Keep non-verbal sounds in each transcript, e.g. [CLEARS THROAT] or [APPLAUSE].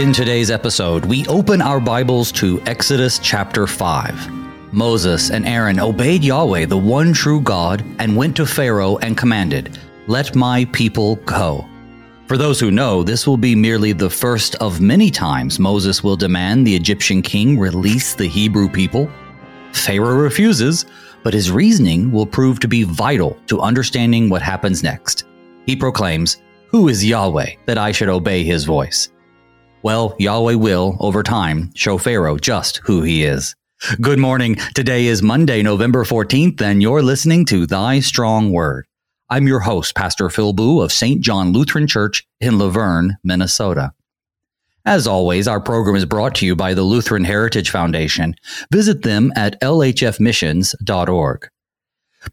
In today's episode, we open our Bibles to Exodus chapter 5. Moses and Aaron obeyed Yahweh, the one true God, and went to Pharaoh and commanded, Let my people go. For those who know, this will be merely the first of many times Moses will demand the Egyptian king release the Hebrew people. Pharaoh refuses, but his reasoning will prove to be vital to understanding what happens next. He proclaims, Who is Yahweh that I should obey his voice? Well, Yahweh will, over time, show Pharaoh just who he is. Good morning. Today is Monday, November 14th, and you're listening to Thy Strong Word. I'm your host, Pastor Phil Booe of St. John Lutheran Church in La Vergne, Minnesota. As always, our program is brought to you by the Lutheran Heritage Foundation. Visit them at lhfmissions.org.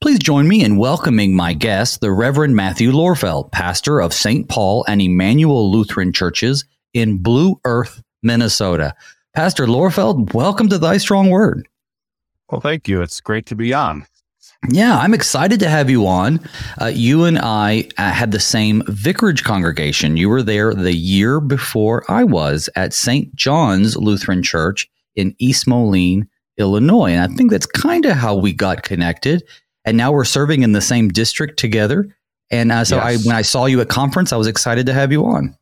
Please join me in welcoming my guest, the Reverend Matthew Lorfeld, pastor of St. Paul and Emmanuel Lutheran Churches in Blue Earth, Minnesota. Pastor Lorfeld, welcome to Thy Strong Word. Well, thank you. It's great to be on. Yeah, I'm excited to have you on. Uh, you and I uh, had the same vicarage congregation. You were there the year before I was at St. John's Lutheran Church in East Moline, Illinois. And I think that's kind of how we got connected. And now we're serving in the same district together. And uh, so yes. I, when I saw you at conference, I was excited to have you on.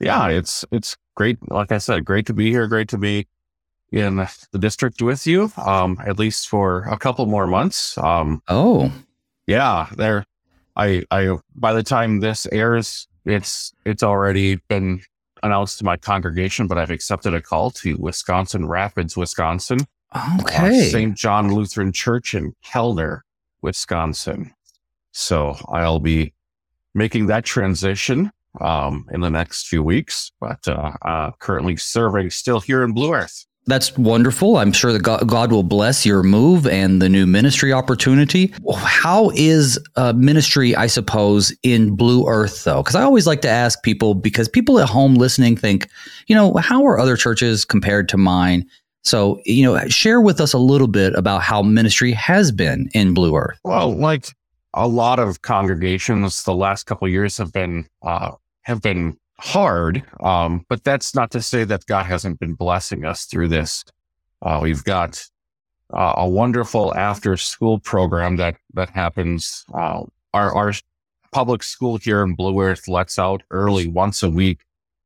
Yeah, it's it's great. Like I said, great to be here. Great to be in the district with you, um, at least for a couple more months. Um, oh, yeah. There, I, I. By the time this airs, it's it's already been announced to my congregation, but I've accepted a call to Wisconsin Rapids, Wisconsin. Okay, uh, St. John Lutheran Church in Kellner, Wisconsin. So I'll be making that transition um, in the next few weeks, but uh, uh, currently serving still here in Blue Earth. That's wonderful. I'm sure that God, will bless your move and the new ministry opportunity. How is uh, ministry, I suppose, in Blue Earth, though? Because I always like to ask people, because people at home listening think, you know, how are other churches compared to mine? So, you know, share with us a little bit about how ministry has been in Blue Earth. Well, like a lot of congregations, the last couple years have been uh, have been hard. Um, but that's not to say that God hasn't been blessing us through this. Uh, we've got uh, a wonderful after school program that, that happens. Uh, our, our public school here in Blue Earth lets out early once a week.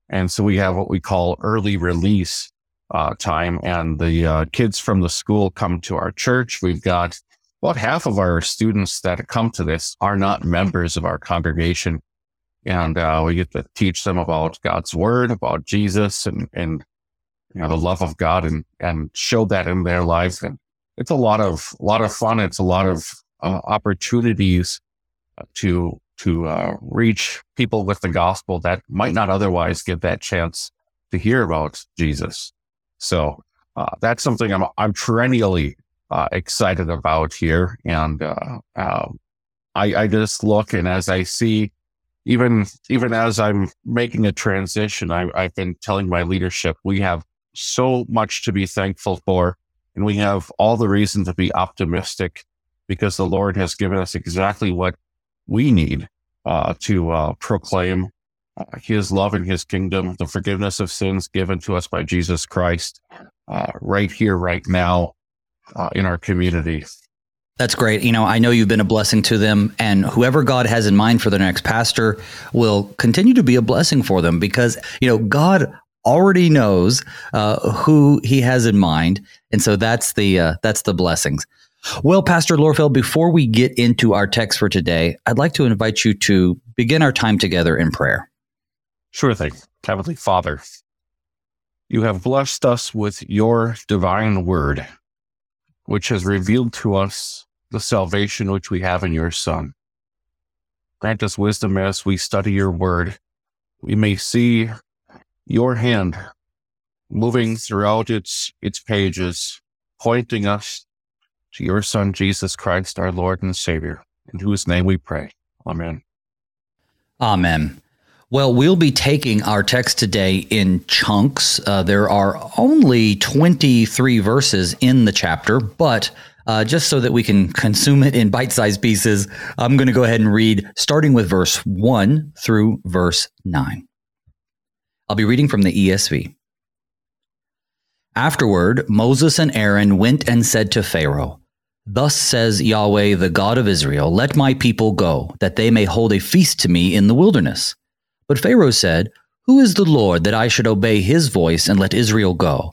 And so we have what we call early release uh, time and the uh, kids from the school come to our church. We've got about half of our students that come to this are not members of our congregation and uh, we get to teach them about God's word, about Jesus, and and you know the love of God, and and show that in their lives. And it's a lot of a lot of fun. It's a lot of uh, opportunities uh, to to uh, reach people with the gospel that might not otherwise get that chance to hear about Jesus. So uh, that's something I'm I'm perennially uh, excited about here, and um, I, I just look and as I see even even as I'm making a transition, I, I've been telling my leadership we have so much to be thankful for, and we have all the reason to be optimistic because the Lord has given us exactly what we need uh, to uh, proclaim uh, His love and His kingdom, the forgiveness of sins given to us by Jesus Christ, uh, right here, right now, uh, in our community. That's great. You know, I know you've been a blessing to them, and whoever God has in mind for their next pastor will continue to be a blessing for them because, you know, God already knows uh, who he has in mind. And so that's the uh, that's the blessings. Well, Pastor Lorfeld, before we get into our text for today, I'd like to invite you to begin our time together in prayer. Sure thing. Heavenly Father, you have blessed us with your divine word, which has revealed to us the salvation which we have in your Son. Grant us wisdom as we study your word. We may see your hand moving throughout its, its pages, pointing us to your Son, Jesus Christ, our Lord and Savior, in whose name we pray. Amen. Amen. Well, we'll be taking our text today in chunks. Uh, there are only 23 verses in the chapter, but uh, just so that we can consume it in bite sized pieces, I'm going to go ahead and read starting with verse 1 through verse 9. I'll be reading from the ESV. Afterward, Moses and Aaron went and said to Pharaoh, Thus says Yahweh, the God of Israel, Let my people go, that they may hold a feast to me in the wilderness. But Pharaoh said, Who is the Lord that I should obey his voice and let Israel go?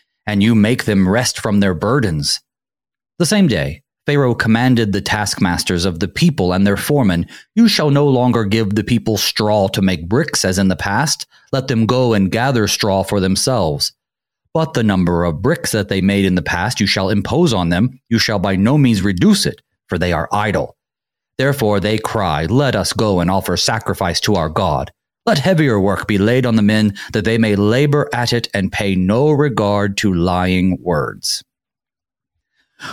and you make them rest from their burdens. The same day, Pharaoh commanded the taskmasters of the people and their foremen, You shall no longer give the people straw to make bricks as in the past. Let them go and gather straw for themselves. But the number of bricks that they made in the past you shall impose on them, you shall by no means reduce it, for they are idle. Therefore they cry, Let us go and offer sacrifice to our God. Let heavier work be laid on the men, that they may labor at it and pay no regard to lying words.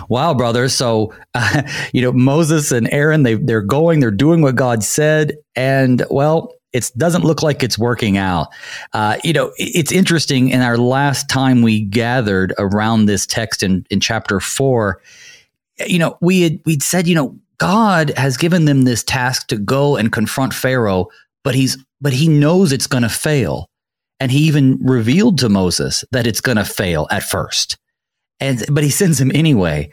Wow, brother. So, uh, [LAUGHS] you know, Moses and Aaron, they, they're going, they're doing what God said. And, well, it doesn't look like it's working out. Uh, you know, it's interesting. In our last time we gathered around this text in, in chapter four, you know, we had we'd said, you know, God has given them this task to go and confront Pharaoh, but he's but he knows it's going to fail, and he even revealed to Moses that it's going to fail at first, and but he sends him anyway.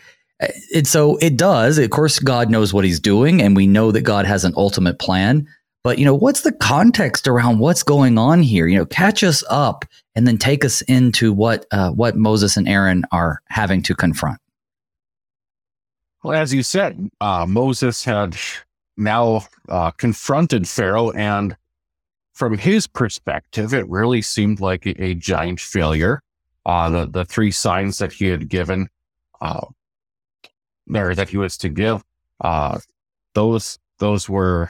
And so it does. Of course, God knows what he's doing, and we know that God has an ultimate plan. But, you know, what's the context around what's going on here? You know, catch us up and then take us into what uh, what Moses and Aaron are having to confront. Well, as you said, uh, Moses had now uh, confronted Pharaoh, and from his perspective, it really seemed like a, a giant failure. Uh, the the three signs that he had given, uh, there that he was to give, uh, those those were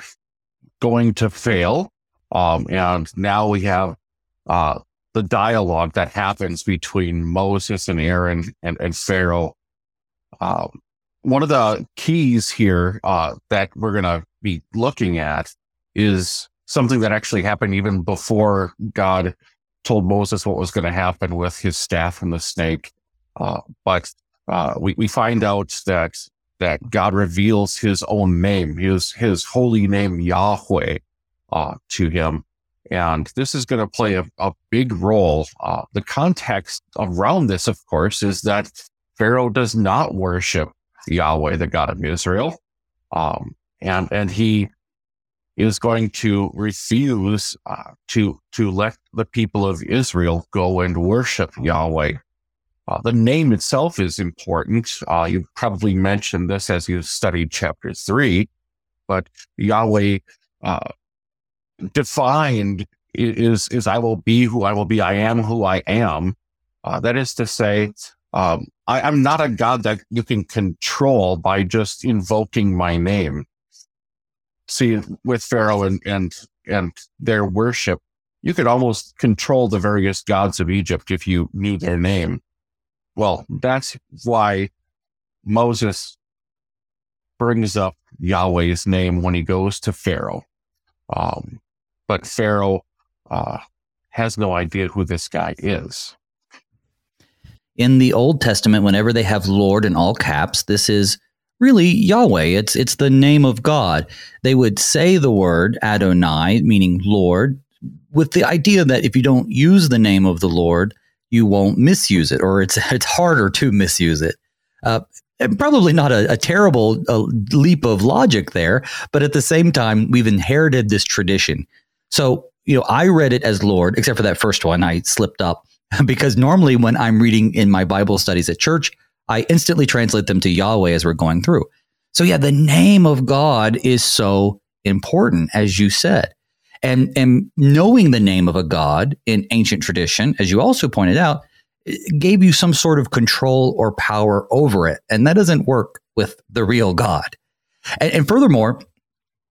going to fail. Um, and now we have uh, the dialogue that happens between Moses and Aaron and, and Pharaoh. Um, one of the keys here uh, that we're going to be looking at is something that actually happened even before God told Moses what was going to happen with his staff and the snake. Uh, but uh, we, we find out that that God reveals his own name, his, his holy name, Yahweh, uh, to him. And this is going to play a, a big role. Uh, the context around this, of course, is that Pharaoh does not worship Yahweh, the God of Israel. Um, and, and he is going to refuse uh, to, to let the people of Israel go and worship Yahweh. Uh, the name itself is important. Uh, you probably mentioned this as you studied chapter three, but Yahweh uh, defined is is I will be who I will be. I am who I am. Uh, that is to say, um, I, am not a God that you can control by just invoking my name. See, with Pharaoh and and and their worship, you could almost control the various gods of Egypt if you knew their name. Well, that's why Moses brings up Yahweh's name when he goes to Pharaoh. Um, but Pharaoh uh, has no idea who this guy is. In the Old Testament, whenever they have Lord in all caps, this is really Yahweh. It's it's the name of God. They would say the word Adonai, meaning Lord, with the idea that if you don't use the name of the Lord, you won't misuse it, or it's [LAUGHS] it's harder to misuse it. Uh, probably not a, a terrible uh, leap of logic there, but at the same time, we've inherited this tradition. So you know, I read it as Lord, except for that first one. I slipped up [LAUGHS] because normally when I'm reading in my Bible studies at church, I instantly translate them to Yahweh as we're going through. So yeah, the name of God is so important, as you said and and knowing the name of a god in ancient tradition, as you also pointed out, gave you some sort of control or power over it, and that doesn't work with the real God. And, and furthermore,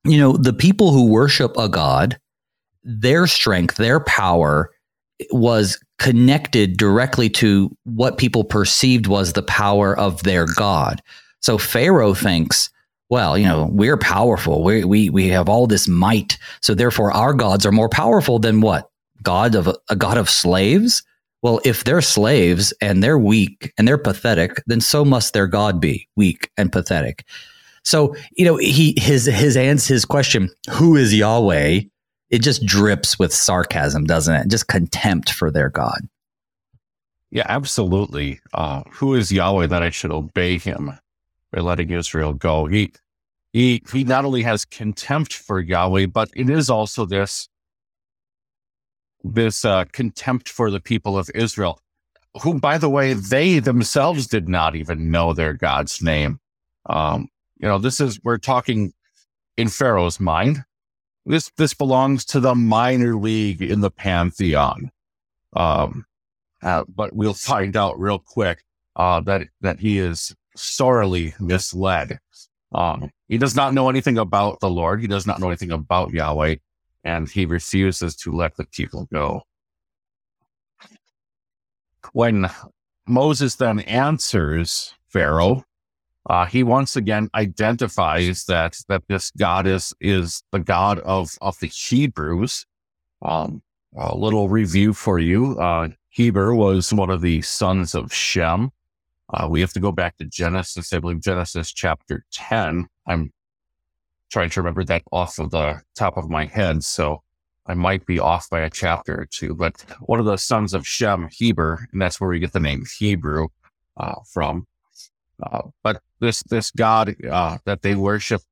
you know, the people who worship a god, their strength, their power was connected directly to what people perceived was the power of their God. So Pharaoh thinks, well, you know, we're powerful. We, we, we have all this might. So therefore, our gods are more powerful than what? God of a God of slaves? Well, if they're slaves and they're weak and they're pathetic, then so must their God be weak and pathetic. So, you know, he his his answer his question, who is Yahweh? It just drips with sarcasm, doesn't it? Just contempt for their God. Yeah, absolutely. Uh, who is Yahweh that I should obey him by letting Israel go? He he he not only has contempt for Yahweh, but it is also this this uh, contempt for the people of Israel, who, by the way, they themselves did not even know their God's name. Um, you know, this is we're talking in Pharaoh's mind. This this belongs to the minor league in the pantheon. Um, uh, but we'll find out real quick uh, that that he is sorely misled. Um, he does not know anything about the Lord. He does not know anything about Yahweh and he refuses to let the people go. When Moses then answers Pharaoh, uh, he once again identifies that that this goddess is the God of of the Hebrews. Um, a little review for you. Uh, Heber was one of the sons of Shem. Uh, we have to go back to Genesis, I believe Genesis chapter 10. I'm trying to remember that off of the top of my head. So I might be off by a chapter or two, but one of the sons of Shem, Heber, and that's where we get the name Hebrew uh, from. Uh, but this this God uh, that they worship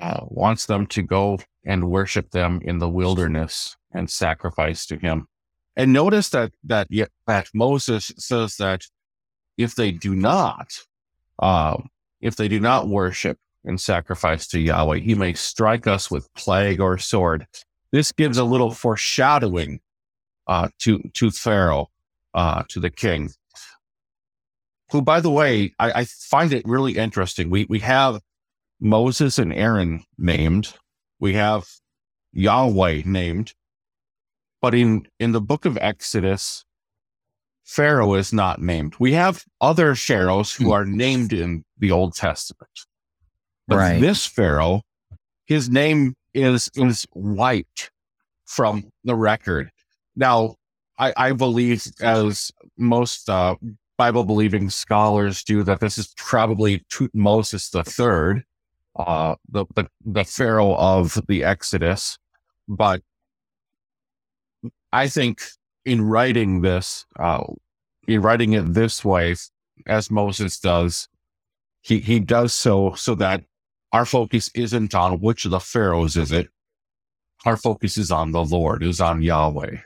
uh, wants them to go and worship them in the wilderness and sacrifice to Him. And notice that that that Moses says that if they do not, um, if they do not worship and sacrifice to Yahweh. He may strike us with plague or sword. This gives a little foreshadowing uh, to to Pharaoh, uh, to the king, who, by the way, I, I find it really interesting. We we have Moses and Aaron named. We have Yahweh named. But in, in the book of Exodus, Pharaoh is not named. We have other pharaohs who hmm. are named in the Old Testament. But right. this Pharaoh, his name is is wiped from the record. Now, I, I believe, as most uh, Bible believing scholars do, that this is probably Thutmosis the third, uh, the, the the Pharaoh of the Exodus. But I think in writing this, uh, in writing it this way, as Moses does, he he does so so that our focus isn't on which of the pharaohs is it. Our focus is on the Lord, is on Yahweh.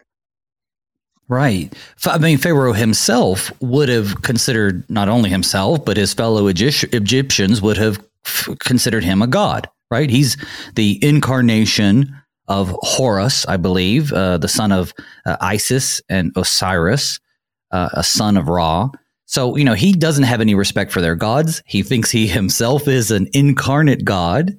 Right. I mean, Pharaoh himself would have considered not only himself, but his fellow Egyptians would have considered him a god, right? He's the incarnation of Horus, I believe, uh, the son of uh, Isis and Osiris, uh, a son of Ra. So, you know, he doesn't have any respect for their gods. He thinks he himself is an incarnate God.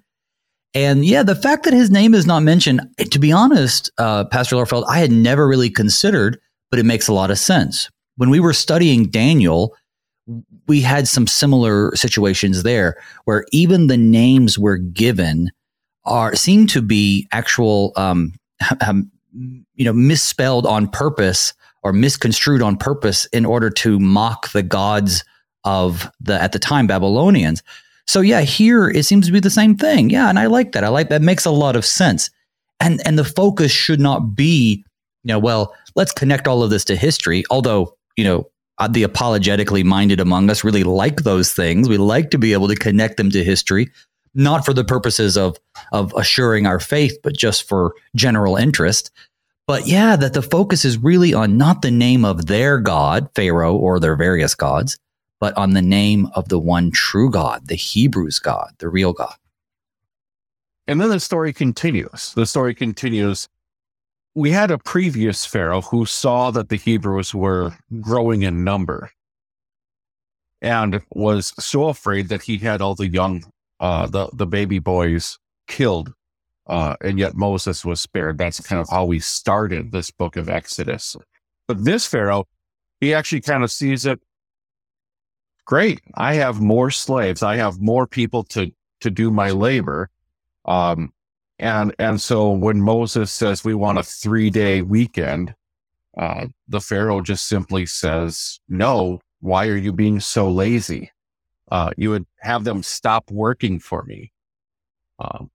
And yeah, the fact that his name is not mentioned, to be honest, uh, Pastor Lorfeld, I had never really considered, but it makes a lot of sense. When we were studying Daniel, we had some similar situations there where even the names we're given are seem to be actual, um, [LAUGHS] um, you know, misspelled on purpose or misconstrued on purpose in order to mock the gods of the at the time Babylonians. So yeah, here it seems to be the same thing. Yeah, and I like that. I like that makes a lot of sense. And and the focus should not be, you know, well, let's connect all of this to history, although, you know, uh, the apologetically minded among us really like those things. We like to be able to connect them to history, not for the purposes of of assuring our faith, but just for general interest. But yeah, that the focus is really on not the name of their God, Pharaoh, or their various gods, but on the name of the one true God, the Hebrews God, the real God. And then the story continues. The story continues. We had a previous Pharaoh who saw that the Hebrews were growing in number and was so afraid that he had all the young, uh, the, the baby boys killed uh, and yet Moses was spared. That's kind of how we started this book of Exodus. But this Pharaoh, he actually kind of sees it. Great. I have more slaves. I have more people to, to do my labor. Um, and, and so when Moses says we want a three day weekend, uh, the Pharaoh just simply says, no, why are you being so lazy? Uh, you would have them stop working for me. Um,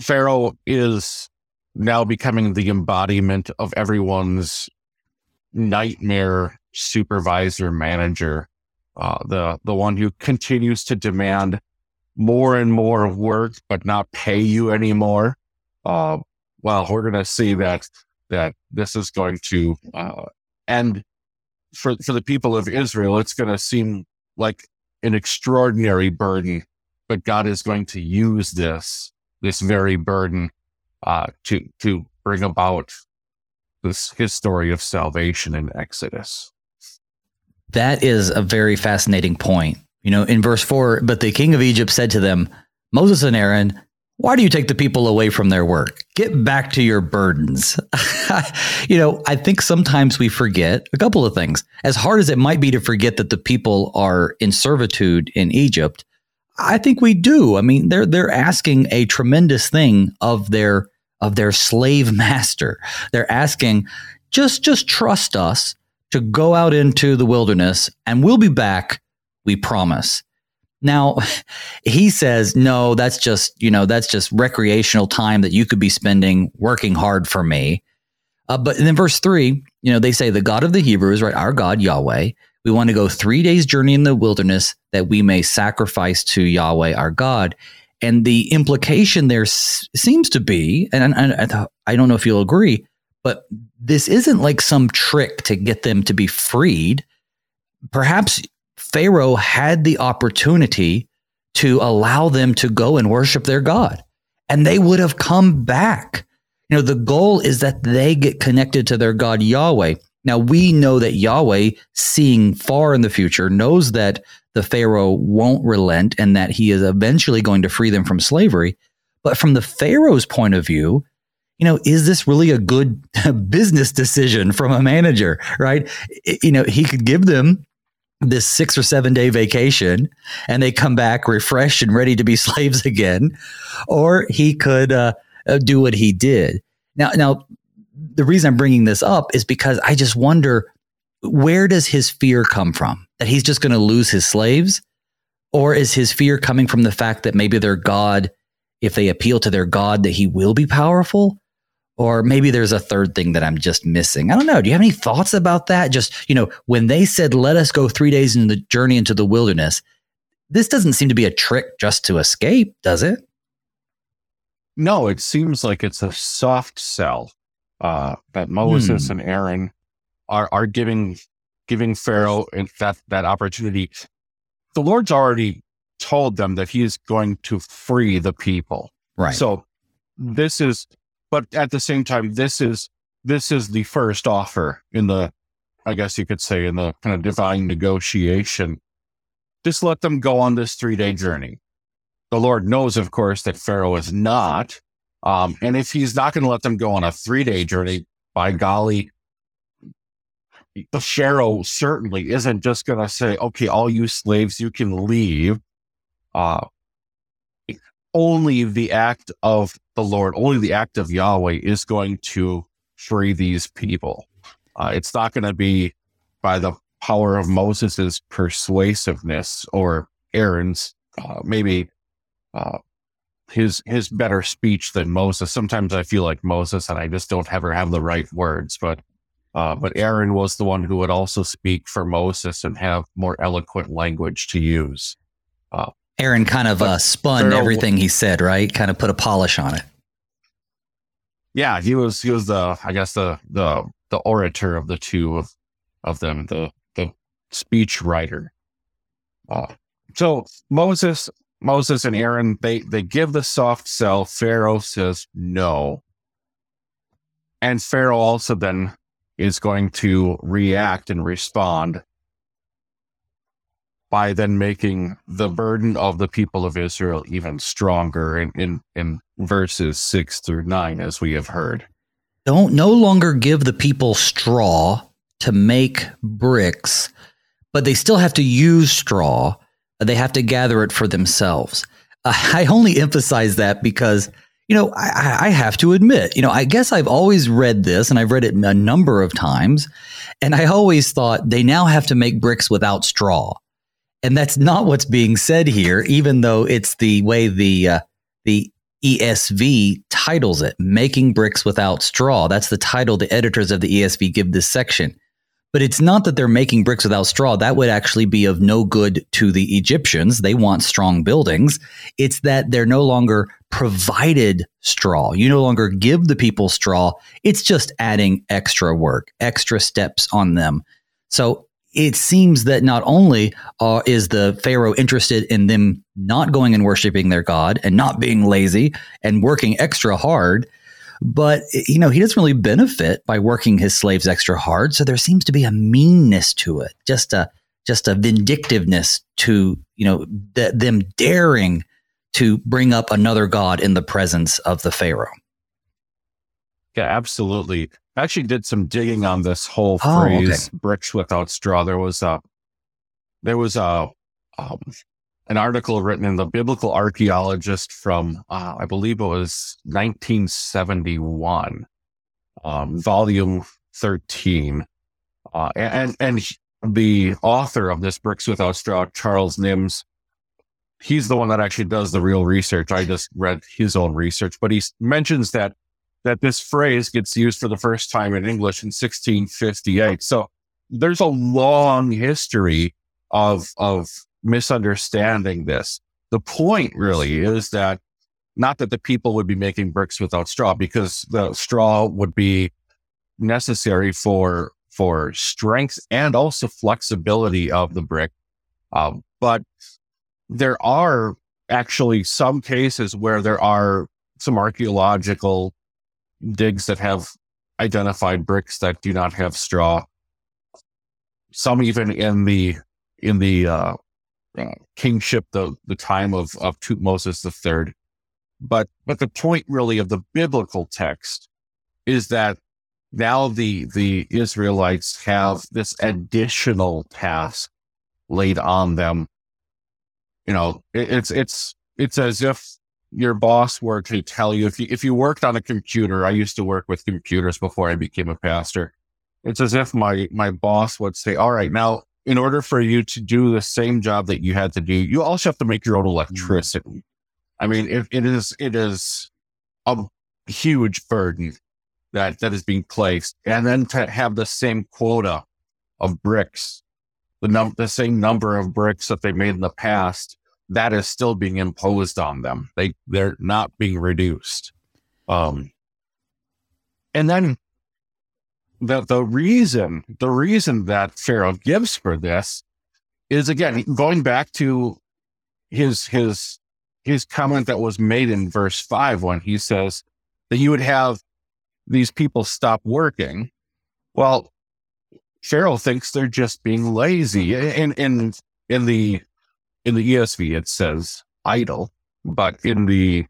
Pharaoh is now becoming the embodiment of everyone's nightmare supervisor manager, uh, the the one who continues to demand more and more work but not pay you anymore. Uh, well, we're going to see that that this is going to uh, end for for the people of Israel. It's going to seem like an extraordinary burden, but God is going to use this this very burden uh, to to bring about this his story of salvation in Exodus. That is a very fascinating point. You know, in verse four, but the king of Egypt said to them, Moses and Aaron, why do you take the people away from their work? Get back to your burdens. [LAUGHS] you know, I think sometimes we forget a couple of things. As hard as it might be to forget that the people are in servitude in Egypt, I think we do. I mean, they're they're asking a tremendous thing of their of their slave [LAUGHS] master. They're asking, just just trust us to go out into the wilderness and we'll be back, we promise. Now, [LAUGHS] he says, no, that's just, you know, that's just recreational time that you could be spending working hard for me. Uh, but then verse three, you know, they say the God of the Hebrews, right? Our God, Yahweh, we want to go three days journey in the wilderness that we may sacrifice to Yahweh our God. And the implication there s- seems to be, and, and, and I don't know if you'll agree, but this isn't like some trick to get them to be freed. Perhaps Pharaoh had the opportunity to allow them to go and worship their God, and they would have come back. You know, the goal is that they get connected to their God Yahweh. Now, we know that Yahweh, seeing far in the future, knows that the Pharaoh won't relent and that he is eventually going to free them from slavery. But from the Pharaoh's point of view, you know, is this really a good [LAUGHS] business decision from a manager, right? You know, he could give them this six or seven day vacation and they come back refreshed and ready to be [LAUGHS] slaves again, or he could uh, uh, do what he did. Now, now, the reason I'm bringing this up is because I just wonder where does his fear come from that he's just going to lose his slaves, or is his fear coming from the fact that maybe their God, if they appeal to their God, that he will be powerful? Or maybe there's a third thing that I'm just missing. I don't know. Do you have any thoughts about that? Just, you know, when they said, let us go three days in the journey into the wilderness, this doesn't seem to be a trick just to escape, does it? No, it seems like it's a soft sell uh, that Moses hmm. and Aaron are are giving giving Pharaoh that that opportunity. The Lord's already told them that He is going to free the people. Right. So this is but at the same time, this is this is the first offer in the, I guess you could say, in the kind of divine negotiation. Just let them go on this three day journey. The Lord knows, of course, that Pharaoh is not. Um, and if he's not going to let them go on a three day journey, by golly, the Pharaoh certainly isn't just going to say, okay, all you slaves, you can leave. Uh, only the act of the Lord, only the act of Yahweh is going to free these people. Uh, it's not going to be by the power of Moses's persuasiveness or Aaron's uh, maybe uh, his his better speech than Moses. Sometimes I feel like Moses, and I just don't ever have the right words. But uh, but Aaron was the one who would also speak for Moses and have more eloquent language to use. Aaron kind of uh, spun everything he said, right? Kind of put a polish on it. Yeah, he was he was the I guess the the the orator of the two of of them, the the speech writer. Uh, so Moses Moses and Aaron they they give the soft sell. Pharaoh says no, and Pharaoh also then is going to react and respond by then making the burden of the people of Israel even stronger in, in, in verses six through nine, as we have heard. don't no longer give the people straw to make bricks, but they still have to use straw. They have to gather it for themselves. Uh, I only emphasize that because you know, I, I, have to admit, you know, I guess I've always read this and I've read it a number of times. And I always thought they now have to make bricks without straw. And that's not what's being said here, even though it's the way the, uh, the ESV titles it, Making Bricks Without Straw. That's the title the editors of the ESV give this section. But it's not that they're making bricks without straw. That would actually be of no good to the Egyptians. They want strong buildings. It's that they're no longer provided straw. You no longer give the people straw. It's just adding extra work, extra steps on them. So it seems that not only uh, is the Pharaoh interested in them not going and worshiping their God and not being lazy and working extra hard, but you know he doesn't really benefit by working his slaves extra hard so there seems to be a meanness to it just a just a vindictiveness to you know th- them daring to bring up another god in the presence of the pharaoh yeah absolutely i actually did some digging on this whole oh, phrase okay. bricks without straw there was a there was a um, an article written in the Biblical Archaeologist from, uh, I believe it was 1971, um, volume 13. Uh, and, and the author of this Bricks Without Straw, Charles Nims, he's the one that actually does the real research. I just read his own research, but he mentions that that this phrase gets used for the first time in English in 1658. So there's a long history of of misunderstanding this. The point really is that not that the people would be making bricks without straw because the straw would be necessary for for strength and also flexibility of the brick. Um, but there are actually some cases where there are some archaeological digs that have identified bricks that do not have straw. Some even in the in the uh, uh, kingship, the the time of of Thutmosis the third. But but the point really of the biblical text is that now the the Israelites have this additional task laid on them. You know, it, it's it's it's as if your boss were to tell you if you if you worked on a computer. I used to work with computers before I became a pastor. It's as if my my boss would say, "All right, now in order for you to do the same job that you had to do, you also have to make your own mm-hmm. electricity. I mean, it, it is it is a huge burden that that is being placed, and then to have the same quota of bricks, the num the same number of bricks that they made in the past, that is still being imposed on them. They they're not being reduced. Um, and then the the reason the reason that Pharaoh gives for this is again going back to his his his comment that was made in verse five when he says that you would have these people stop working. Well, Pharaoh thinks they're just being lazy. In in in the in the ESV it says idle, but in the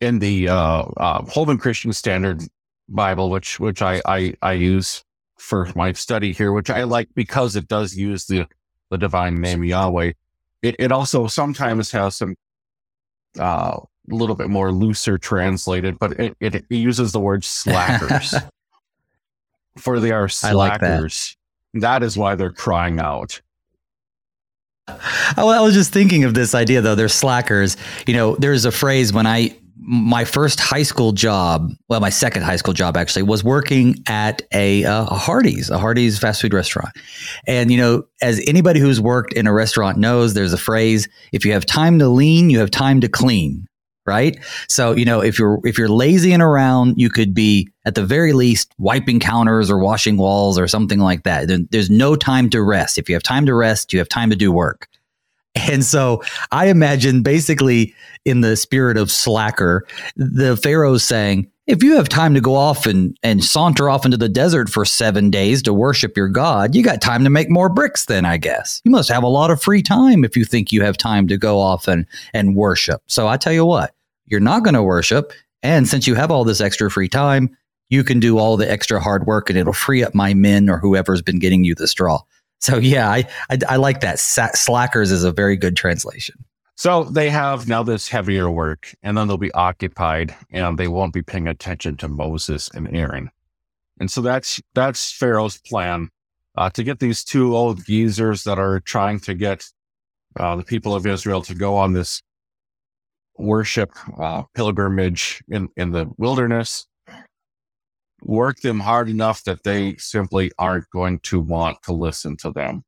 in the uh, uh, Holman Christian Standard Bible, which which I, I I use for my study here, which I like because it does use the the divine name Yahweh. It it also sometimes has some uh, a little bit more looser translated, but it, it, it uses the word slackers. [LAUGHS] for they are slackers. Like that. that is why they're crying out. [LAUGHS] I was just thinking of this idea though. They're slackers. You know, there's a phrase when I my first high school job, well, my second high school job actually, was working at a, uh, a Hardee's, a Hardee's fast food restaurant. And, you know, as anybody who's worked in a restaurant knows, there's a phrase if you have time to lean, you have time to clean. Right. So, you know, if you're if you're lazy and around, you could be at the very least wiping counters or washing walls or something like that. There's no time to rest. If you have time to rest, you have time to do work. And so I imagine basically in the spirit of slacker, the Pharaoh's saying, if you have time to go off and, and saunter off into the desert for seven days to worship your God, you got time to make more bricks then, I guess. You must have a lot of free time if you think you have time to go off and, and worship. So I tell you what, you're not going to worship And since you have all this extra free time, you can do all the extra hard work and it'll free up my men or whoever's been getting you the straw. So yeah, I I, I like that. Slackers is a very good translation. So they have now this heavier work, and then they'll be occupied, and they won't be paying attention to Moses and Aaron. And so that's that's Pharaoh's plan uh, to get these two old geezers that are trying to get uh, the people of Israel to go on this worship uh, pilgrimage in in the wilderness. Work them hard enough that they simply aren't going to want to listen to them,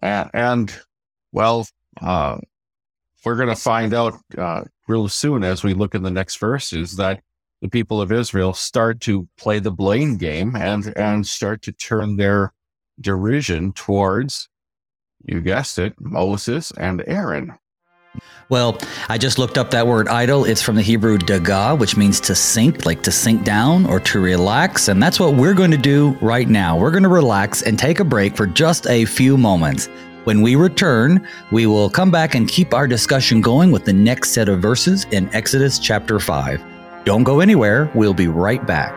and, and well, uh, we're going to find out uh, real soon as we look in the next verses that the people of Israel start to play the blame game and and start to turn their derision towards, you guessed it, Moses and Aaron. Well, I just looked up that word idle. It's from the Hebrew daga, which means to sink, like to sink down or to relax. And that's what we're going to do right now. We're going to relax and take a break for just a few moments. When we return, we will come back and keep our discussion going with the next set of verses in Exodus chapter 5. Don't go anywhere, we'll be right back.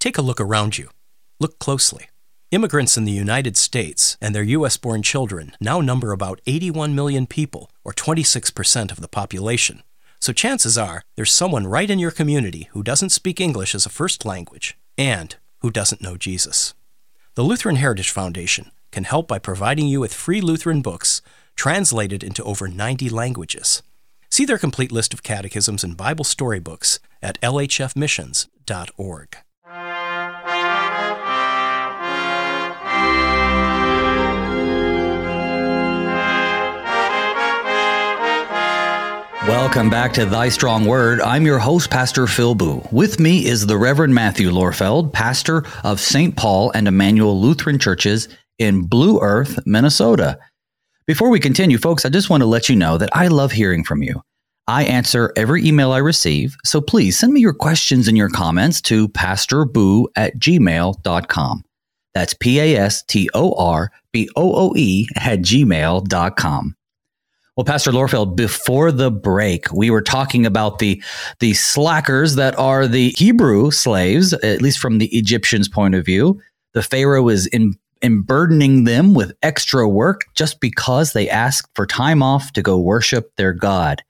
Take a look around you. Look closely. Immigrants in the United States and their U.S. born children now number about 81 million people, or 26% of the population. So chances are there's someone right in your community who doesn't speak English as a first language and who doesn't know Jesus. The Lutheran Heritage Foundation can help by providing you with free Lutheran books translated into over 90 languages. See their complete list of catechisms and Bible storybooks at lhfmissions.org. Welcome back to Thy Strong Word. I'm your host, Pastor Phil Booe. With me is the Reverend Matthew Lorfeld, pastor of St. Paul and Emmanuel Lutheran Churches in Blue Earth, Minnesota. Before we continue, folks, I just want to let you know that I love hearing from you. I answer every email I receive, so please send me your questions and your comments to pastorbooe at gmail.com. That's P A S T O R B O O E at gmail.com. Well, Pastor Lorfeld, before the break, we were talking about the the slackers that are the Hebrew slaves, at least from the Egyptians' point of view. The Pharaoh is in, emburdening them with extra work just because they asked for time off to go worship their God.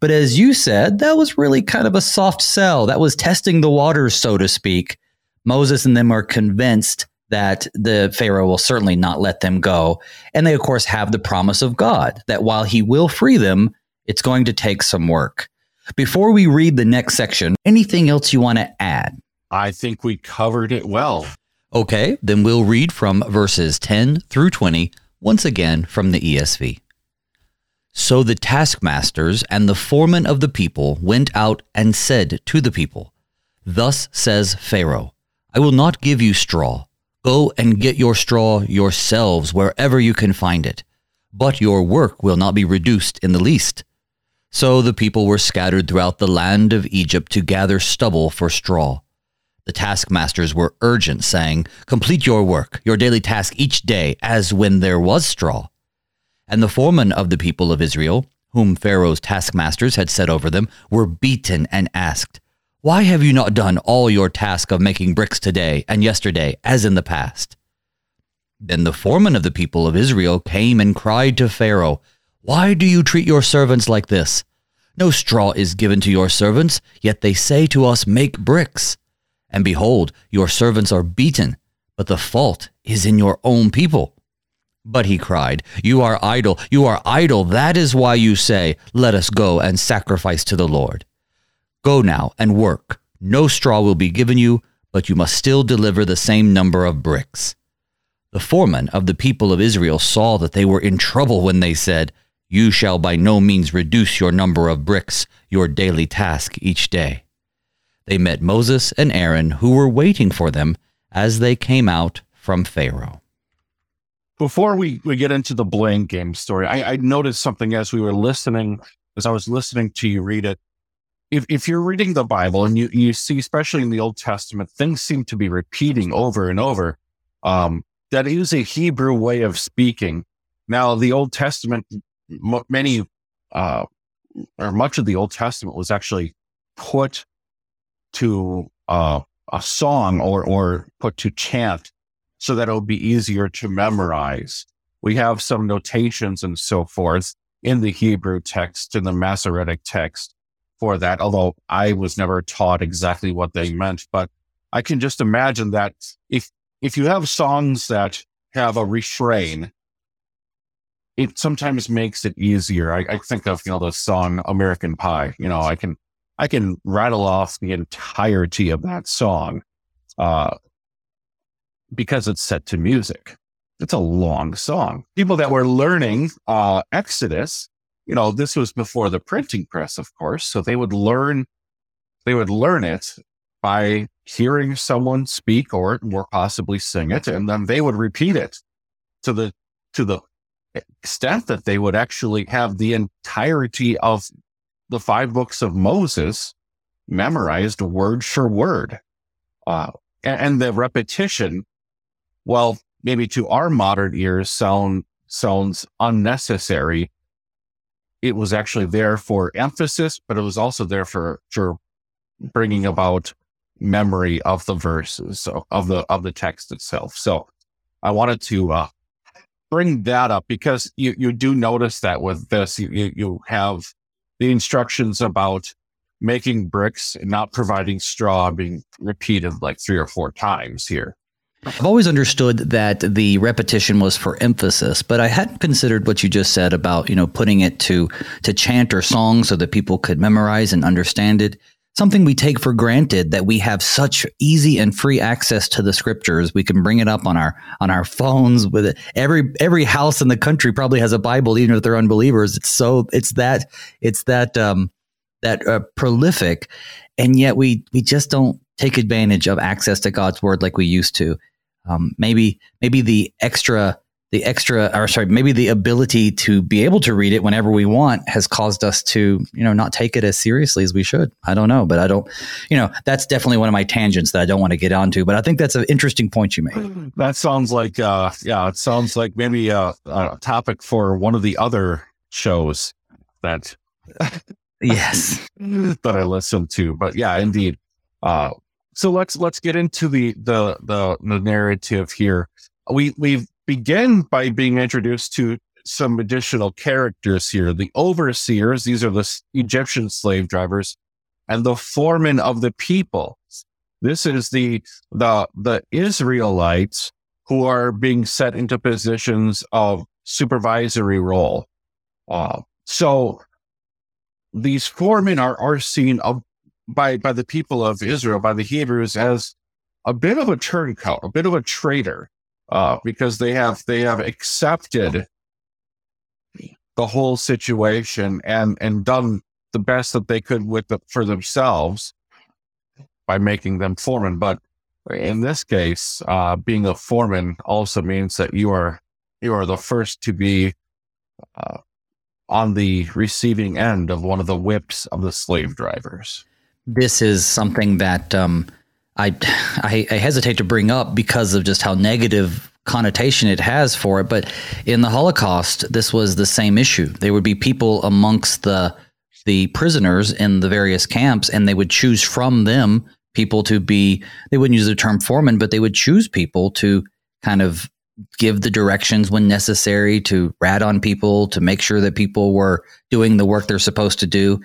But as you said, that was really kind of a soft sell. That was testing the waters, so to speak. Moses and them are convinced that the Pharaoh will certainly not let them go. And they, of course, have the promise of God that while he will free them, it's going to take some work. Before we read the next section, anything else you want to add? I think we covered it well. Okay, then we'll read from verses 10 through 20, once again from the ESV. So the taskmasters and the foremen of the people went out and said to the people, Thus says Pharaoh, I will not give you straw Go and get your straw yourselves wherever you can find it, but your work will not be reduced in the least. So the people were scattered throughout the land of Egypt to gather stubble for straw. The taskmasters were urgent, saying, Complete your work, your daily task each day, as when there was straw. And the foremen of the people of Israel, whom Pharaoh's taskmasters had set over them, were beaten and asked, why have you not done all your task of making bricks today and yesterday, as in the past? Then the foreman of the people of Israel came and cried to Pharaoh, Why do you treat your servants like this? No straw is given to your servants, yet they say to us, Make bricks. And behold, your servants are beaten, but the fault is in your own people. But he cried, You are idle, you are idle. That is why you say, Let us go and sacrifice to the Lord. Go now and work. No straw will be given you, but you must still deliver the same number of bricks. The foreman of the people of Israel saw that they were in trouble when they said, You shall by no means reduce your number of bricks, your daily task each day. They met Moses and Aaron, who were waiting for them as they came out from Pharaoh. Before we, we get into the blame game story, I, I noticed something as we were listening, as I was listening to you read it if, if you're reading the Bible and you, you see, especially in the Old Testament, things seem to be repeating over and over. Um, that is a Hebrew way of speaking. Now, the Old Testament, m- many, uh, or much of the Old Testament was actually put to uh, a song or, or put to chant so that it would be easier to memorize. We have some notations and so forth in the Hebrew text, in the Masoretic text for that, although I was never taught exactly what they meant. But I can just imagine that if, if you have songs that have a refrain, it sometimes makes it easier. I, I think of, you know, the song American Pie. You know, I can, I can rattle off the entirety of that song, uh, because it's set to music. It's a long song. People that were learning uh, Exodus, you know, this was before the printing press, of course. So they would learn, they would learn it by hearing someone speak or or possibly sing it, and then they would repeat it to the to the extent that they would actually have the entirety of the five books of Moses memorized word for word. Uh, and, and the repetition, well, maybe to our modern ears sound sounds unnecessary. It was actually there for emphasis, but it was also there for for bringing about memory of the verses of the of the text itself. So I wanted to uh, bring that up because you you do notice that with this you you have the instructions about making bricks and not providing straw being repeated like three or four times here. I've always understood that the repetition was for emphasis, but I hadn't considered what you just said about, you know, putting it to to chant or song so that people could memorize and understand it. Something we take for granted that we have such easy and free access to the scriptures. We can bring it up on our on our phones with it. Every every house in the country probably has a Bible, even if they're unbelievers. It's so it's that it's that um that uh, prolific, and yet we we just don't take advantage of access to God's word like we used to um, maybe maybe the extra the extra or sorry maybe the ability to be able to read it whenever we want has caused us to you know not take it as seriously as we should. I don't know but i don't you know that's definitely one of my tangents that i don't want to get onto but i think that's an interesting point you made. [CLEARS THROAT] That sounds like uh yeah it sounds like maybe a, a topic for one of the other shows that [LAUGHS] yes. [LAUGHS] that i listen to but yeah indeed uh so let's let's get into the the the, the narrative here. We we begin by being introduced to some additional characters here. The overseers, these are the Egyptian slave drivers, and the foreman of the people. This is the the the Israelites who are being set into positions of supervisory role. Uh, so these foremen are are seen of by by the people of Israel, by the Hebrews, as a bit of a turncoat, a bit of a traitor, uh, because they have they have accepted the whole situation and and done the best that they could with the, for themselves by making them foremen. But in this case, uh, being a foreman also means that you are you are the first to be uh, on the receiving end of one of the whips of the slave drivers this is something that um, I, I, I hesitate to bring up because of just how negative connotation it has for it. But in the Holocaust, this was the same issue. There would be people amongst the the prisoners in the various camps, and they would choose from them people to be. They wouldn't use the term foreman, but they would choose people to kind of give the directions when necessary, to rat on people, to make sure that people were doing the work they're supposed to do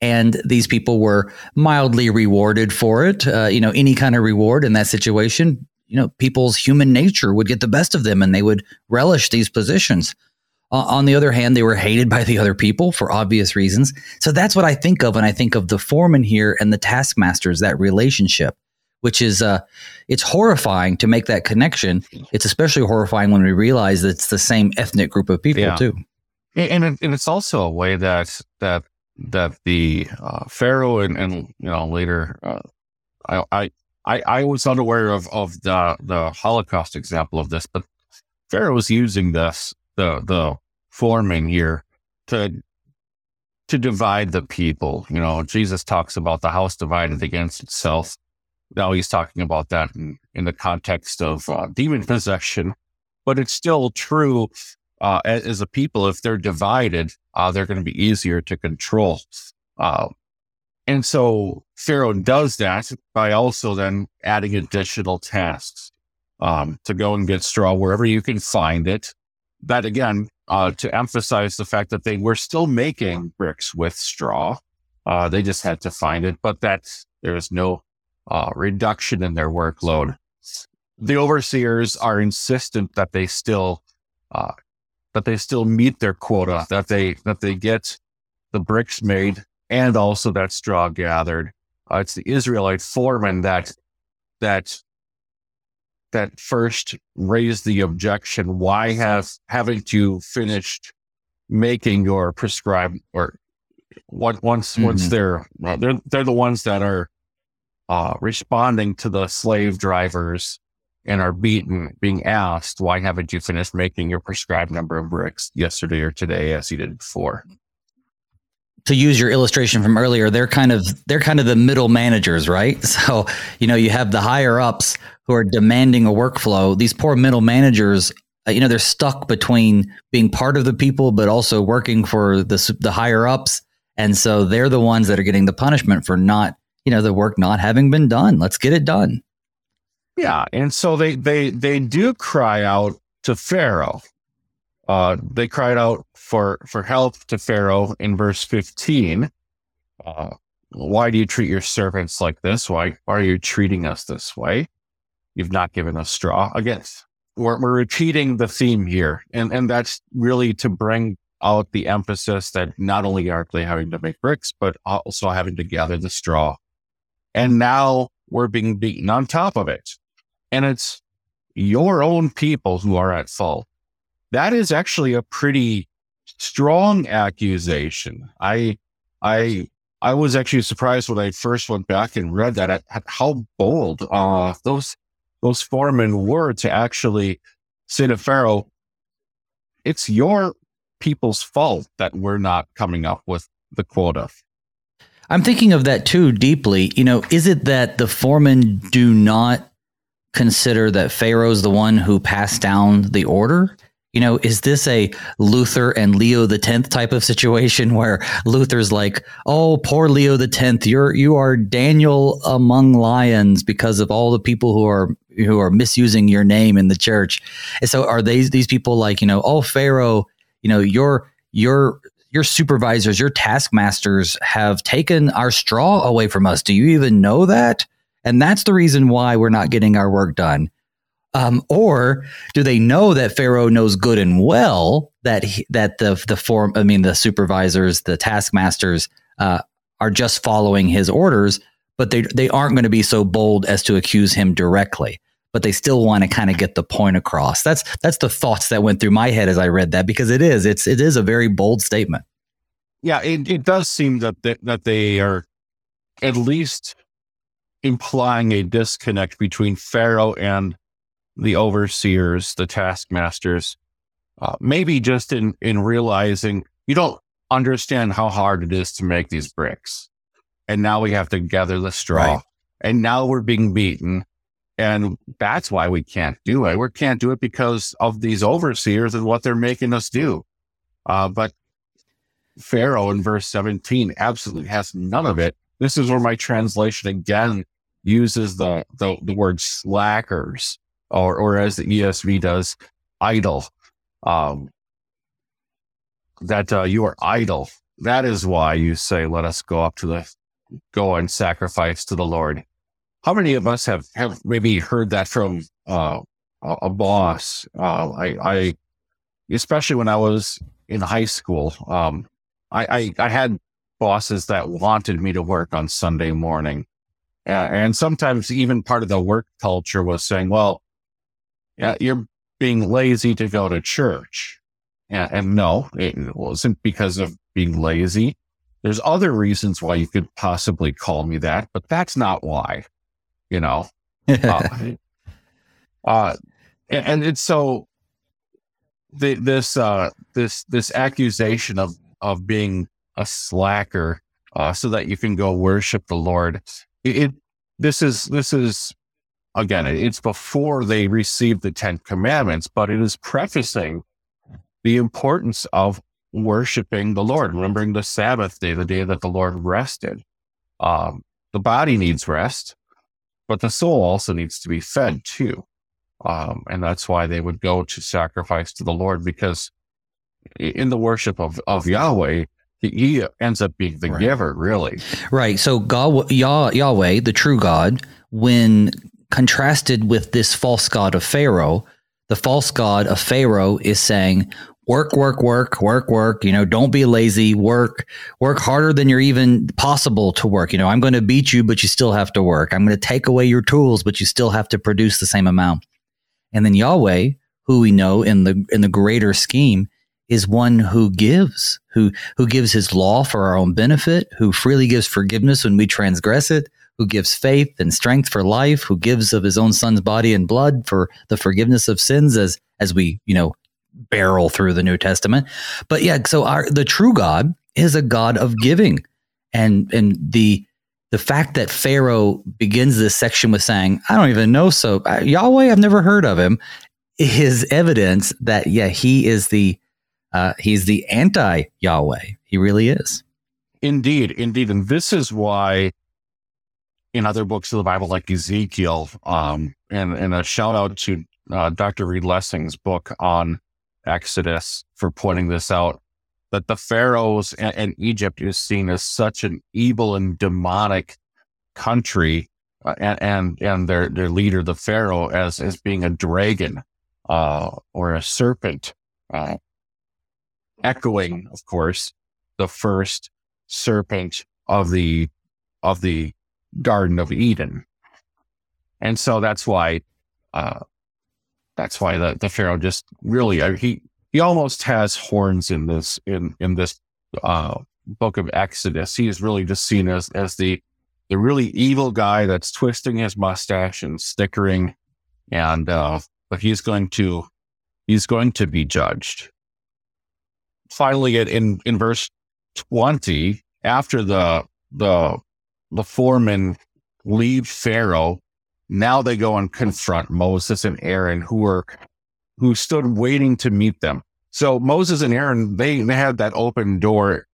and these people were mildly rewarded for it. Uh, you know, any kind of reward in that situation, you know, people's human nature would get the best of them, and they would relish these positions. Uh, on the other hand, they were hated by the other people for obvious reasons. So that's what I think of when I think of the foreman here and the taskmasters. That relationship, which is uh, it's horrifying to make that connection. It's especially horrifying when we realize that it's the same ethnic group of people yeah. too. And, and it's also a way that that that the uh, Pharaoh and, and you know later uh, I, I I was unaware of of the the Holocaust example of this, but Pharaoh was using this the the forming here to to divide the people. You know, Jesus talks about the house divided against itself. Now he's talking about that in, in the context of uh, demon possession. but it's still true uh, as, as, a people. If they're divided, uh, they're going to be easier to control. Uh, and so Pharaoh does that by also then adding additional tasks um, to go and get straw wherever you can find it. That again, uh, to emphasize the fact that they were still making bricks with straw. Uh, they just had to find it, but that there is no uh, reduction in their workload. The overseers are insistent that they still uh, that they still meet their quota, that they that they get the bricks made and also that straw gathered. Uh, it's the Israelite foreman that that that first raised the objection. Why have haven't you finished making your prescribed or what once mm-hmm. once they're they're they're the ones that are uh, responding to the slave drivers and are beaten, being asked, why haven't you finished making your prescribed number of bricks yesterday or today as you did before? To use your illustration from earlier, they're kind of they're kind of the middle managers, right? [LAUGHS] So, you know, you have the higher ups who are demanding a workflow. These poor middle managers, uh, you know, they're stuck between being part of the people but also working for the the higher ups, and so they're the ones that are getting the punishment for not, you know, the work not having been done. Let's get it done. Yeah, and so they they they do cry out to Pharaoh. Uh, they cried out for for help to Pharaoh in verse fifteen. Uh, why do you treat your servants like this? Why, are you treating us this way? You've not given us straw. Again, we're, we're repeating the theme here, and and that's really to bring out the emphasis that not only are they having to make bricks, but also having to gather the straw. And now we're being beaten on top of it and it's your own people who are at fault. That is actually a pretty strong accusation. I, I, I was actually surprised when I first went back and read that at, at how bold uh, those those foremen were to actually say to Pharaoh, "It's your people's fault that we're not coming up with the quota." I'm thinking of that too deeply. You know, is it that the foremen do not consider that Pharaoh's the one who passed down the order? You know, is this a Luther and Leo the Tenth type of situation [LAUGHS] where Luther's like, "Oh, poor Leo the Tenth, you're you are Daniel among lions because of all the people who are who are misusing your name in the church." And so, are these these people like, you know, "Oh, Pharaoh, you know, your your your supervisors, your taskmasters have taken our straw away from us. Do you even know that?" And that's the reason why we're not getting our work done. Um, or do they know that Pharaoh knows good and well that he, that the the form I mean the supervisors, the taskmasters uh, are just following his orders, but they they aren't going to be so bold as to accuse him directly. But they still want to kind of get the point across. That's that's the thoughts that went through my head as I read that because it is it's it is a very bold statement. Yeah, it, it does seem that they, that they are at least implying a disconnect between Pharaoh and the overseers, the taskmasters. Uh, maybe just in in realizing you don't understand how hard it is to make these bricks, and now we have to gather the straw, right. and now we're being beaten, and that's why we can't do it. We can't do it because of these overseers and what they're making us do. Uh, but Pharaoh in verse 17 absolutely has none of it. This is where my translation again uses the, the, the word slackers or, or as the ESV does, idle. Um, that uh, you are idle. That is why you say, let us go up to the, go and sacrifice to the Lord. How many of us have, have maybe heard that from uh, a, boss? Uh, I, I, especially when I was in high school, um, I, I, I had bosses that wanted me to work on Sunday morning. Uh, and sometimes even part of the work culture was saying, well, yeah, you're being lazy to go to church. Yeah, and no, it wasn't because of being lazy. There's other reasons why you could possibly call me that, but that's not why, you know. [LAUGHS] uh, uh, and it's so the, this uh, this this accusation of of being a slacker, uh, so that you can go worship the Lord it, this is this is again, it's before they received the Ten Commandments, but it is prefacing the importance of worshiping the Lord, remembering the Sabbath day, the day that the Lord rested. Um, the body needs rest, but the soul also needs to be fed too. Um, and that's why they would go to sacrifice to the Lord because in the worship of, of Yahweh, he ends up being the right. giver, really. Right. So God, Yah, Yahweh, the true God, when contrasted with this false god of Pharaoh, the false god of Pharaoh is saying, work, work, work, work, work. You know, don't be lazy. Work, work harder than you're even possible to work. You know, I'm going to beat you, but you still have to work. I'm going to take away your tools, but you still have to produce the same amount. And then Yahweh, who we know in the in the greater scheme, is one who gives, who who gives his law for our own benefit, who freely gives forgiveness when we transgress it, who gives faith and strength for life, who gives of his own son's body and blood for the forgiveness of sins as as we, you know, barrel through the New Testament. But yeah, so our the true God is a God of giving. And and the the fact that Pharaoh begins this section with saying, I don't even know so uh, Yahweh, I've never heard of him, is evidence that yeah, he is the uh, he's the anti Yahweh. He really is. Indeed, indeed. And this is why in other books of the Bible, like Ezekiel, um, and, and a shout out to uh, Dr. Reed Lessing's book on Exodus for pointing this out, that the pharaohs and, and Egypt is seen as such an evil and demonic country, uh, and and and their their leader, the pharaoh, as as being a dragon uh, or a serpent, uh, echoing, of course, the first serpent of the of the Garden of Eden. And so that's why, uh, that's why the, the Pharaoh just really, uh, he, he almost has horns in this, in, in this, uh, book of Exodus. He is really just seen as, as the, the really evil guy that's twisting his mustache and snickering. And, uh, but he's going to, he's going to be judged. Finally, it in, in verse 20, after the, the the foremen leave Pharaoh. Now they go and confront Moses and Aaron, who were who stood waiting to meet them. So Moses and Aaron, they they had that open door,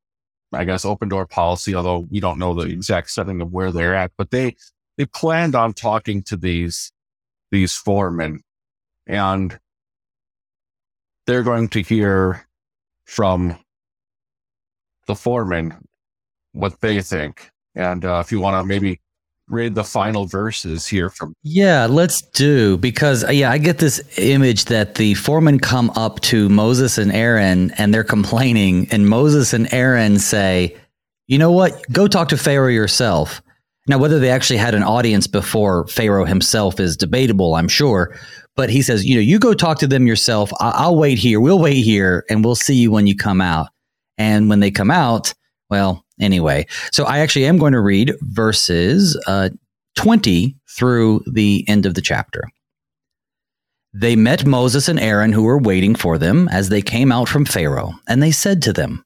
I guess, open door policy. Although we don't know the exact setting of where they're at, but they they planned on talking to these these foremen, and they're going to hear from the foreman what they think. And uh, if you want to maybe read the final verses here from yeah let's do because uh, yeah i get this image that the foremen come up to moses and aaron and they're complaining and moses and aaron say you know what go talk to pharaoh yourself now whether they actually had an audience before pharaoh himself is debatable i'm sure but he says you know you go talk to them yourself I- i'll wait here we'll wait here and we'll see you when you come out and when they come out well anyway. So I actually am going to read verses uh, 20 through the end of the chapter. They met Moses and Aaron, who were waiting for them as they came out from Pharaoh, and they said to them,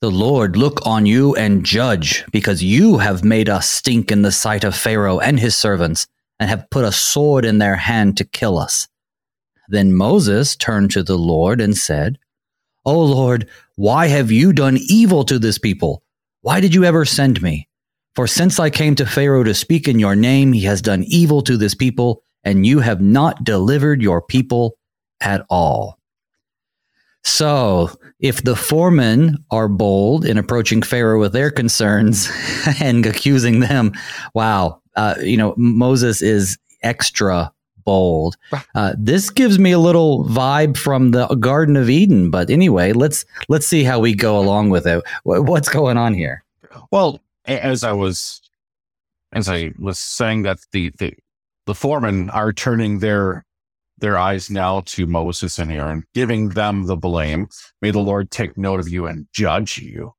The Lord look on you and judge, because you have made us stink in the sight of Pharaoh and his servants, and have put a sword in their hand to kill us. Then Moses turned to the Lord and said, O Lord, why have you done evil to this people? Why did you ever send me? For since I came to Pharaoh to speak in your name, he has done evil to this people, and you have not delivered your people at all. So, if the foremen are bold in approaching Pharaoh with their concerns [LAUGHS] and accusing them, wow, uh, you know, Moses is extra bold. Uh, this gives me a little vibe from the Garden of Eden. But anyway, let's let's see how we go along with it. What's going on here? Well, as I was as I was saying that the the the foremen are turning their their eyes now to Moses and Aaron, giving them the blame. May the Lord take note of you and judge you.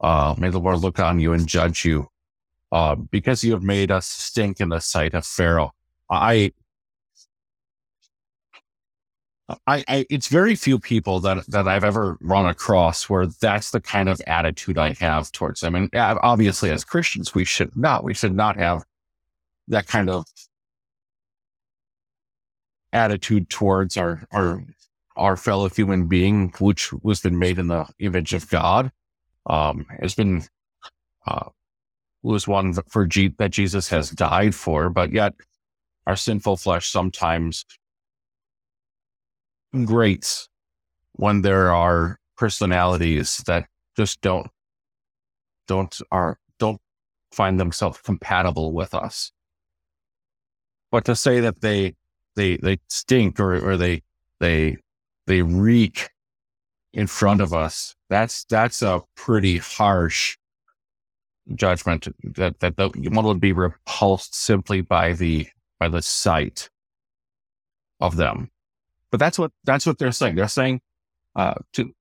Uh, may the Lord look on you and judge you, uh, because you have made us stink in the sight of Pharaoh. I I, I, it's very few people that that I've ever run across where that's the kind of attitude I have towards them. And obviously, as Christians, we should not we should not have that kind of attitude towards our our our fellow human being, which was been made in the image of God, um, has been uh, was one for G- that Jesus has died for, but yet our sinful flesh sometimes grates when there are personalities that just don't don't are don't find themselves compatible with us. But to say that they they they stink or or they they they reek in front of us, that's that's a pretty harsh judgment that that the, one would be repulsed simply by the by the sight of them. But that's what that's what they're saying. They're saying uh, to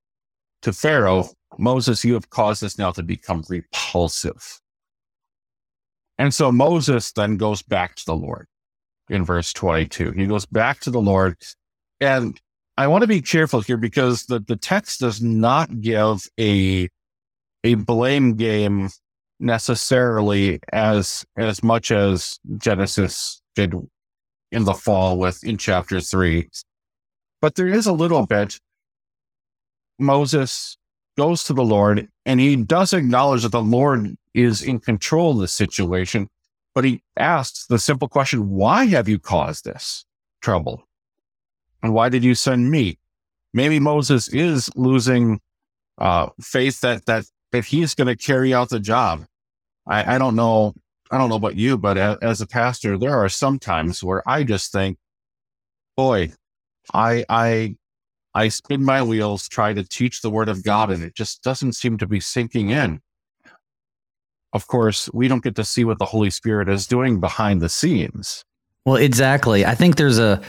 to Pharaoh, Moses, you have caused us now to become repulsive. And so Moses then goes back to the Lord in verse 22. He goes back to the Lord. And I want to be careful here because the, the text does not give a, a blame game necessarily as, as much as Genesis did in the fall with in chapter three. But there is a little bit. Moses goes to the Lord and he does acknowledge that the Lord is in control of the situation, but he asks the simple question, why have you caused this trouble? And why did you send me? Maybe Moses is losing uh, faith that that that he's going to carry out the job. I, I don't know. I don't know about you, but as, as a pastor, there are some times where I just think, boy, I I I spin my wheels, try to teach the word of God, and it just doesn't seem to be sinking in. Of course, we don't get to see what the Holy Spirit is doing behind the scenes. Well, exactly. I think there's a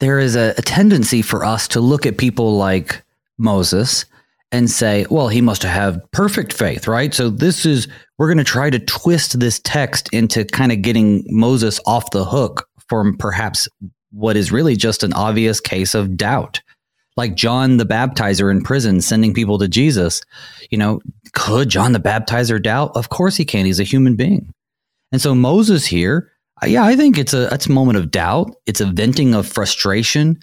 there is a, a tendency for us to look at people like Moses and say, well, he must have perfect faith, right? So this is we're going to try to twist this text into kind of getting Moses off the hook from perhaps what is really just an obvious case of doubt. Like John the Baptizer in prison sending people to Jesus, you know, could John the Baptizer doubt? Of course he can. He's a human being. And so Moses here, uh, yeah, I think it's a it's a moment of doubt. It's a venting of frustration.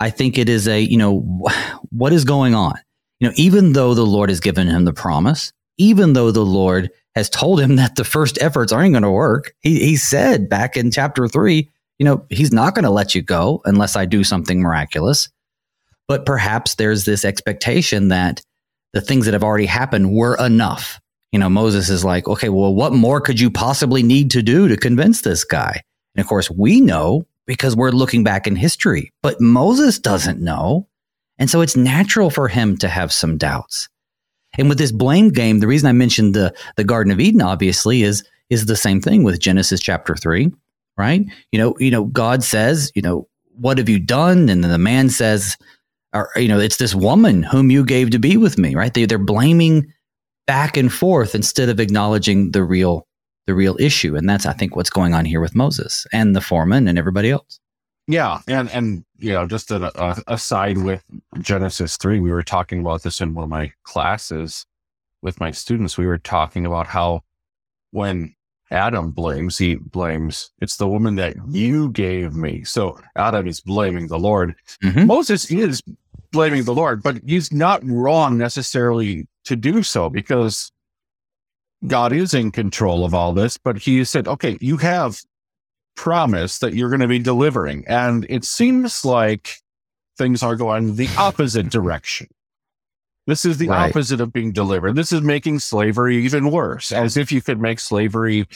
I think it is a, you know, what is going on? You know, even though the Lord has given him the promise, even though the Lord has told him [LAUGHS] that the first efforts aren't going to work, he, he said back in chapter three, you know, he's not going to let you go unless I do something miraculous. But perhaps there's this expectation that the things that have already happened were enough. You know, Moses is like, okay, well, what more could you possibly need to do to convince this guy? And of course, we know because we're looking back in history, but Moses doesn't know. And so it's natural for him to have some doubts. And with this blame game, the reason I mentioned the, the Garden of Eden, obviously, is, is the same thing with Genesis chapter three right? You know, you know, God says, you know, what have you done? And then the man says, or you know, it's this woman whom you gave to be with me, right? They they're blaming back and forth instead of acknowledging the real the real issue, and that's I think what's going on here with Moses and the foreman and everybody else. Yeah, and and you know, just a, a, aside with Genesis three, we were talking about this in one of my classes with my students. We were talking about how when Adam blames, he blames, it's the woman that you gave me. So Adam is blaming the Lord. Mm-hmm. Moses is blaming the Lord, but he's not wrong necessarily to do so because God is in control of all this. But he said, okay, you have promised that you're going to be delivering. And it seems like things are going the opposite direction. This is the right. opposite of being delivered. This is making slavery even worse, as if you could make slavery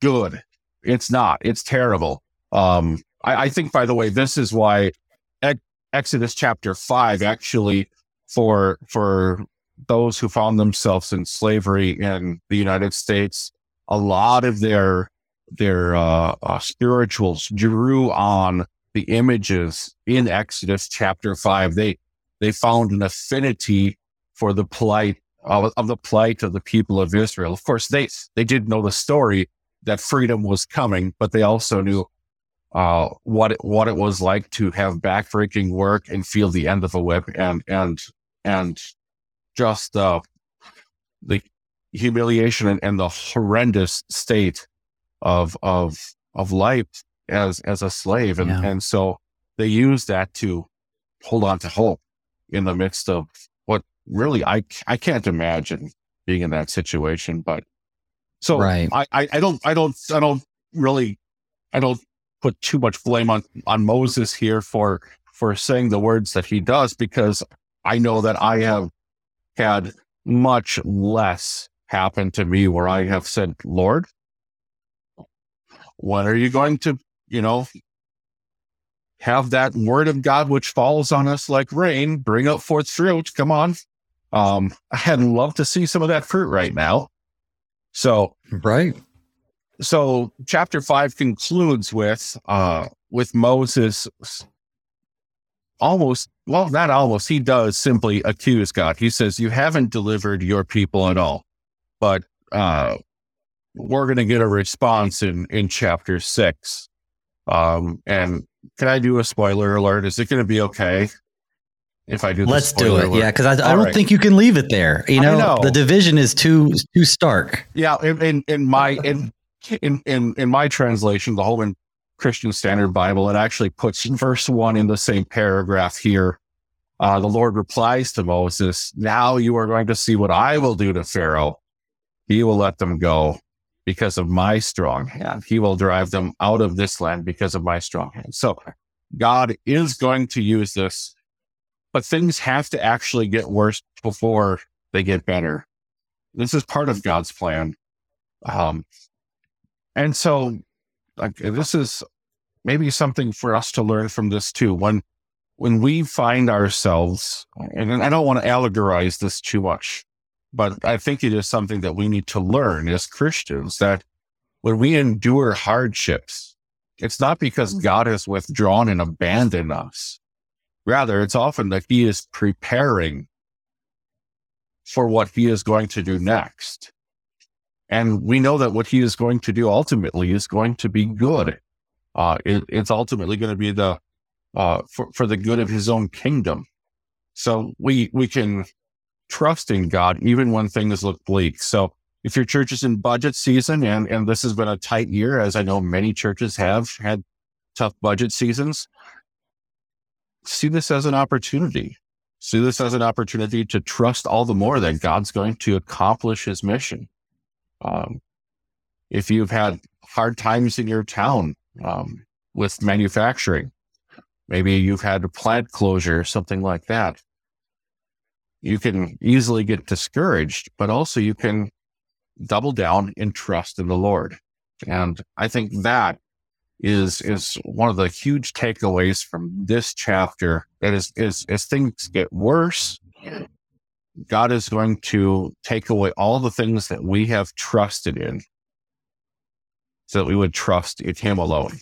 good. It's not. It's terrible. Um, I, I think, by the way, this is why Exodus chapter five actually for for those who found themselves in slavery in the United States, a lot of their their uh, uh, spirituals drew on the images in Exodus chapter five. They they found an affinity for the plight of, of the plight of the people of Israel. Of course, they they did know the story that freedom was coming, but they also knew uh, what it, what it was like to have backbreaking work and feel the end of a whip and and and just uh, the humiliation and, and the horrendous state of of of life as as a slave and yeah. and so they use that to hold on to hope in the midst of really I I can't imagine being in that situation. But so Right. I, I I don't I don't I don't really I don't put too much blame on on Moses here for for saying the words that he does because I know that I have had much less happen to me where I have said, Lord, when are you going to, you know, have that word of God which falls on us like rain, bring up forth fruit? Come on. Um, I'd love to see some of that fruit right now. So Right. so chapter five concludes with uh with Moses almost well not almost he does simply accuse God. He says you haven't delivered your people at all. But uh we're going to get a response in in chapter 6. Um and can I do a spoiler alert? Is it going to be okay if I do Let's do it. alert? Yeah, because I, I don't right. think you can leave it there. You know, know. the division is too too stark. Yeah, in in, in my in, in in in my translation, the Holman Christian Standard Bible, it actually puts verse one in the same paragraph here. Uh, the Lord replies to Moses, "Now you are going to see what I will do to Pharaoh. He will let them go because of my strong hand. He will drive them out of this land because of my strong hand." So, God is going to use this, but things have to actually get worse before they get better. This is part of God's plan. Um, and so, like, this is maybe something for us to learn from this too. When, when we find ourselves, and I don't want to allegorize this too much, but I think it is something that we need to learn as Christians that when we endure hardships, it's not because God has withdrawn and abandoned us. Rather, it's often that He is preparing for what He is going to do next. And we know that what he is going to do ultimately is going to be good. Uh, it, it's ultimately going to be the uh, for for the good of his own kingdom. So we we can trust in God even when things look bleak. So if your church is in budget season and and this has been a tight year, as I know many churches have had tough budget seasons, see this as an opportunity. See this as an opportunity to trust all the more that God's going to accomplish his mission. Um, if you've had hard times in your town um, with manufacturing, maybe you've had a plant closure something like that, you can easily get discouraged, but also you can double down in trust in the Lord. And I think that is is one of the huge takeaways from this chapter. That is is as things get worse, God is going to take away all the things that we have trusted in so that we would trust in Him alone.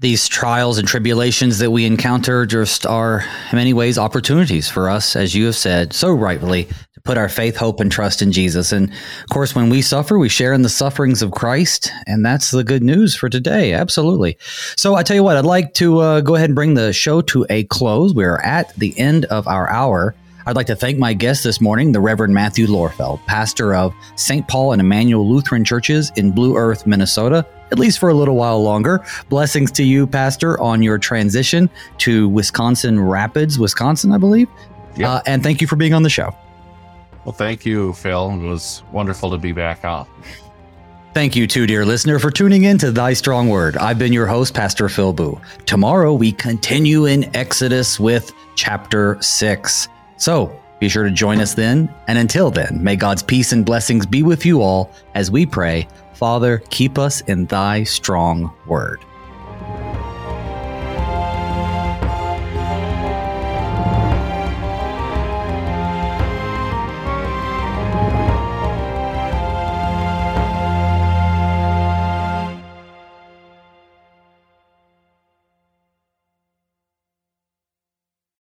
These trials and tribulations that we encounter just are, in many ways, opportunities for us, as you have said so rightfully, to put our faith, hope, and trust in Jesus. And of course, when we suffer, we share in the sufferings of Christ. And that's the good news for today. Absolutely. So I tell you what, I'd like to uh, go ahead and bring the show to a close. We're at the end of our hour. I'd like to thank my guest this morning, the Reverend Matthew Lorfeld, pastor of St. Paul and Emmanuel Lutheran Churches in Blue Earth, Minnesota, at least for a little while longer. Blessings to you, Pastor, on your transition to Wisconsin Rapids, Wisconsin, I believe. Yep. Uh, and thank you for being on the show. Well, thank you, Phil. It was wonderful to be back on. Thank you, too, dear listener, for tuning in to Thy Strong Word. I've been your host, Pastor Phil Booe. Tomorrow, we continue in Exodus with chapter 6. So be sure to join us then. And until then, may God's peace and blessings be with you all as we pray, Father, keep us in Thy strong word.